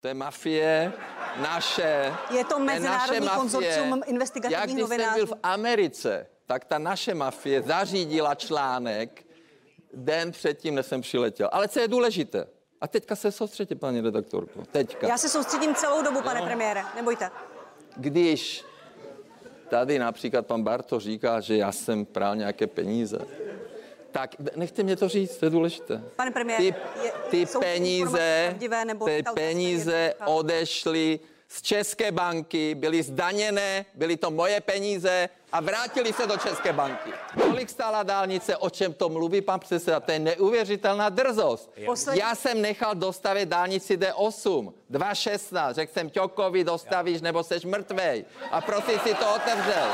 To je mafie, naše. Je to naše mezinárodní mafie. konzorcium Já investigativních když jsem byl novinářů. v Americe, tak ta naše mafie zařídila článek den předtím, než jsem přiletěl. Ale co je důležité? A teďka se soustředě, paní redaktorko. Teďka. Já se soustředím celou dobu, pane premiére, nebojte. Když tady například pan Barto říká, že já jsem prál nějaké peníze, tak nechte mě to říct, to je důležité. Pane premiére, Ty, ty jsou peníze, nebo ty peníze odešly z České banky, byly zdaněné, byly to moje peníze a vrátili se do České banky. Kolik stála dálnice, o čem to mluví pan předseda? To je neuvěřitelná drzost. Poslední- Já jsem nechal dostavit dálnici D8, 2.16, řekl jsem Ťokovi, dostavíš, nebo seš mrtvej. A prosím si to otevřel.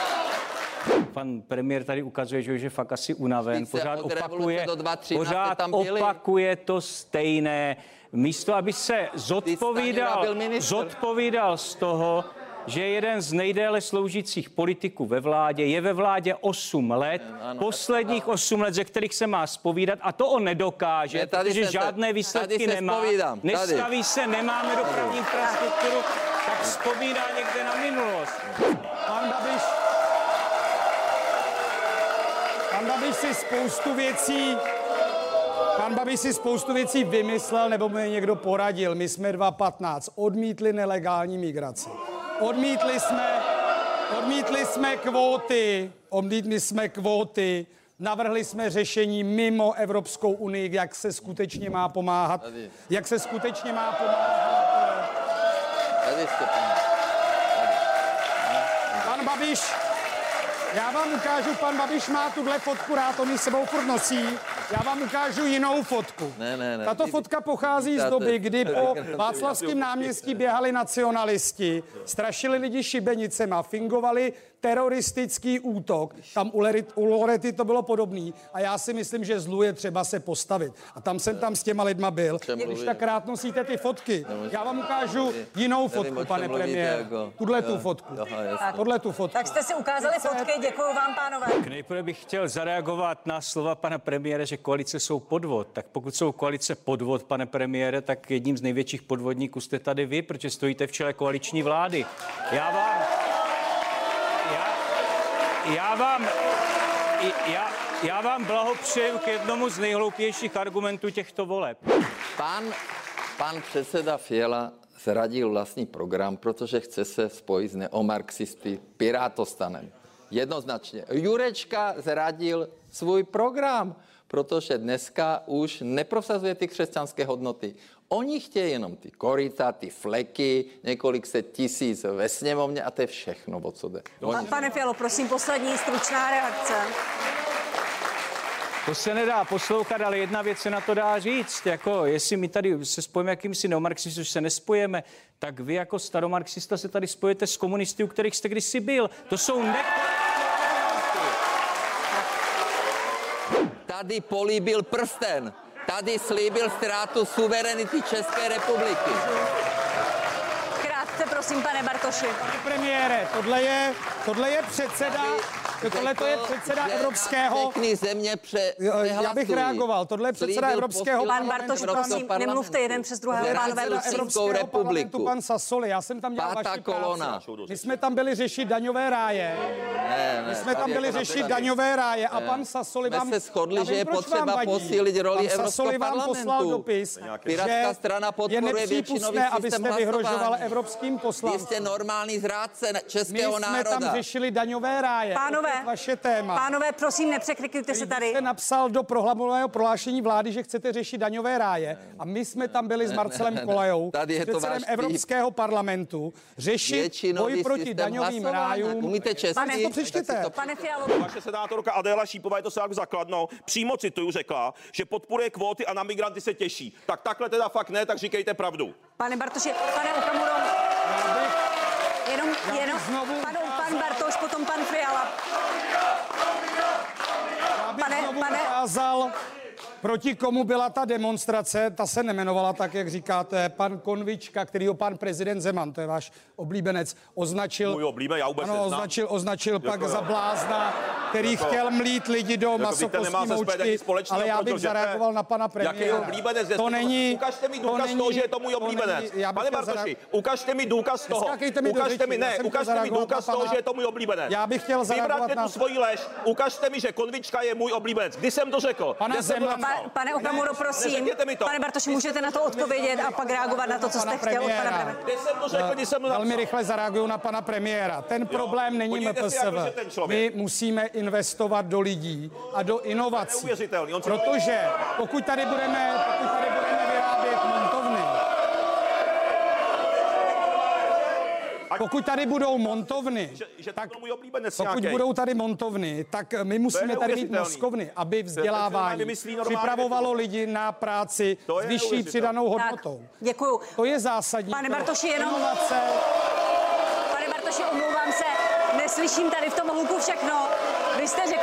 Pan premiér tady ukazuje, že už je fakt asi unaven. Pořád opakuje, do 2013 pořád tam byli. opakuje to stejné. Místo, aby se zodpovídal, zodpovídal z toho, že je jeden z nejdéle sloužících politiků ve vládě, je ve vládě 8 let, posledních 8 let, ze kterých se má spovídat a to on nedokáže, Ne, tady protože se- žádné výsledky tady se nemá. zpovídám, tady. Nestaví se, nemáme dopravní infrastrukturu, tak vzpomíná někde na minulost. Pan Babiš, pan Babiš si spoustu věcí, pan Babiš si spoustu věcí vymyslel, nebo mu je někdo poradil. My jsme 2.15 odmítli nelegální migraci. Odmítli jsme, odmítli jsme kvóty, odmítli jsme kvóty, navrhli jsme řešení mimo Evropskou unii, jak se skutečně má pomáhat, jak se skutečně má pomáhat Tady jste, pane. Pan Babiš, já vám ukážu, pan Babiš má tuhle fotku rád, on ji sebou furt nosí. Já vám ukážu jinou fotku. Ne, ne, ne. Tato fotka pochází z doby, kdy po Václavském náměstí běhali nacionalisti, strašili lidi šibenicema, fingovali teroristický útok. Tam u, Lerit, u Lorety to bylo podobný. A já si myslím, že zlu je třeba se postavit. A tam jsem tam s těma lidma byl. Když tak rád nosíte ty fotky. Já vám ukážu jinou fotku, pane premiére. jako. Tuhle tu fotku. Aha, jasně. Tohle tu fotku. Tak jste si ukázali fotky, děkuji vám, pánové. Nejprve bych chtěl zareagovat na slova pana premiéra, že koalice jsou podvod. Tak pokud jsou koalice podvod, pane premiére, tak jedním z největších podvodníků jste tady vy, protože stojíte v čele koaliční vlády. Já vám... Já, vám... Já, já vám blahopřeju k jednomu z nejhloupějších argumentů těchto voleb. Pan, pan předseda Fiala zradil vlastní program, protože chce se spojit s neomarxisty Pirátostanem. Jednoznačně. Jurečka zradil svůj program, protože dneska už neprosazuje ty křesťanské hodnoty. Oni chtějí jenom ty koryta, ty fleky, několik set tisíc ve sněmovně a to je všechno, o co jde. Oni, pane Fialo, prosím, poslední stručná reakce. To se nedá poslouchat, ale jedna věc se na to dá říct. Jako, jestli my tady se spojíme jakýmsi neomarxisty, což se nespojeme, tak vy jako staromarxista se tady spojete s komunisty, u kterých jste kdysi byl. To jsou ne... tady políbil prsten. Tady slíbil ztrátu suverenity České republiky. Krátce, prosím, pane Bartoši. Pane premiére, tohle je, tohle je předseda, tohle to je předseda Evropského... Všechny země pře, já bych reagoval. Tohle je předseda Evropského Pan Bartoš, prosím, parlamentu. nemluvte jeden přes druhého, pánové, Evropského parlamentu republiku. pan Sasoli. Já jsem tam dělal Pátá vaši kolona. práci. My jsme tam byli řešit daňové ráje. Ne, ne, My jsme tam byli řešit tady. daňové ráje a pan Sasoli vám... se shodli, že je potřeba posílit roli Pan Sasoli Evropského vám poslal parlamentu. dopis, Pirátská že strana je podporuje většinový nepřípustné, systém abyste hlasování. vyhrožoval evropským Vy poslancům. jste normální zrádce českého národa. Řešili daňové ráje. Pánové, Opět vaše téma. pánové, prosím, nepřeklikujte se tady. jste napsal do prohlamového prohlášení vlády, že chcete řešit daňové ráje a my jsme tam byli s Marcelem ne, ne. Kolajou, Tady je to předsedem váš. Evropského parlamentu, řešit Většinový boj proti daňovým rájům. Umíte česky? Pane, to přečtěte. Pane Fialo, Vaše senátorka Adéla Šípová, je to se jak zakladnou, přímo cituju, řekla, že podporuje kvóty a na migranty se těší. Tak takhle teda fakt ne, tak říkejte pravdu. pane Bartoši, pane Okamuro, jenom, jenom, znovu pan Bartoš, potom pan Fiala. Pane- pane- ukázal, Proti komu byla ta demonstrace, ta se nemenovala tak, jak říkáte. Pan Konvička, který ho pan prezident Zeman, to je váš oblíbenec, označil... Můj oblíbený, já vůbec Ano, neznám. označil, označil pak za blázna, který Jako- chtěl mlít lidi do Jako SPD moučky, ale já bych zareagoval na pana premiéra. Jaký je oblíbenec? To není... Ukažte mi to důkaz není- toho, že je to můj oblíbenec. Pane Bartoši, ukažte mi důkaz toho. Ukažte mi, ne, ukažte mi důkaz toho, že je to můj oblíbenec. Já bych chtěl zareagovat Vybraťte na- tu svoji lež. Ukažte mi, že Konvička je můj oblíbenec. Kdy jsem to řekl? Pana Kde jsem to Zemana- napsal? Pa, pane Okamuro, prosím. Pane Bartoši, můžete na to odpovědět a pak reagovat na to, co jste chtěl od pana premiéra. jsem to řekl, jsem? Velmi rychle zareaguju na pana premiéra. Ten problém není MPSV. My musíme investovat do lidí a do inovací. Protože pokud tady budeme, pokud tady budeme vyrábět montovny, pokud tady budou montovny, Že, že tak pokud budou tady montovny, tak my musíme tady mít mozkovny, aby vzdělávání připravovalo lidi na práci s vyšší přidanou Tak, hodnotou. děkuju. To je zásadní. Pane Bartoši, jenom- Inovace, Pane Bartoši, omlouvám se, neslyším tady v tom hluku všechno.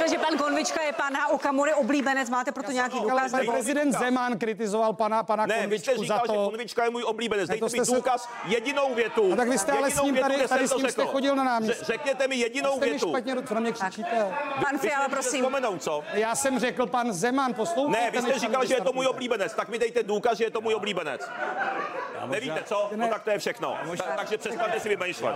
Řekl, že pan Konvička je pana Okamury oblíbenec, máte proto nějaký Ale důkaz? pan nebo- prezident Zeman kritizoval pana, pana Ne, vy jste Konvičku za říkal, že to, Konvička je můj oblíbenec. Ne, to Dejte mi jste se- důkaz, jedinou větu. A tak vy jste ale s ním větu, tady- tady s ním jste chodil na náměstí. Ře- Řekněte mi jedinou jste mi větu. špatně, co na mě křičíte. Pan Fiala, prosím. co? Já jsem řekl pan Zeman, poslouchejte. Ne, vy jste říkal, že je to můj oblíbenec, tak mi dejte důkaz, že je to můj oblíbenec. Nevíte co? No tak to je všechno. Ta, takže přestaňte si vymýšlet.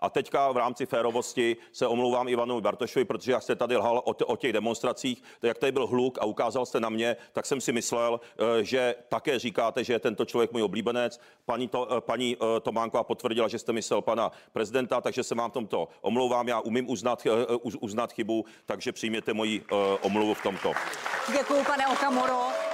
A teďka v rámci férovosti se omlouvám Ivanu Bartošovi, protože jak jste tady lhal o, t- o těch demonstracích, to jak tady byl hluk a ukázal jste na mě, tak jsem si myslel, eh, že také říkáte, že je tento člověk můj oblíbenec. Paní, to, eh, paní eh, Tománková potvrdila, že jste myslel pana prezidenta, takže se vám v tomto omlouvám. Já umím uznat, uz- uznat chybu, takže přijměte moji omluvu v tomto. Děkuju, pane Okamuro.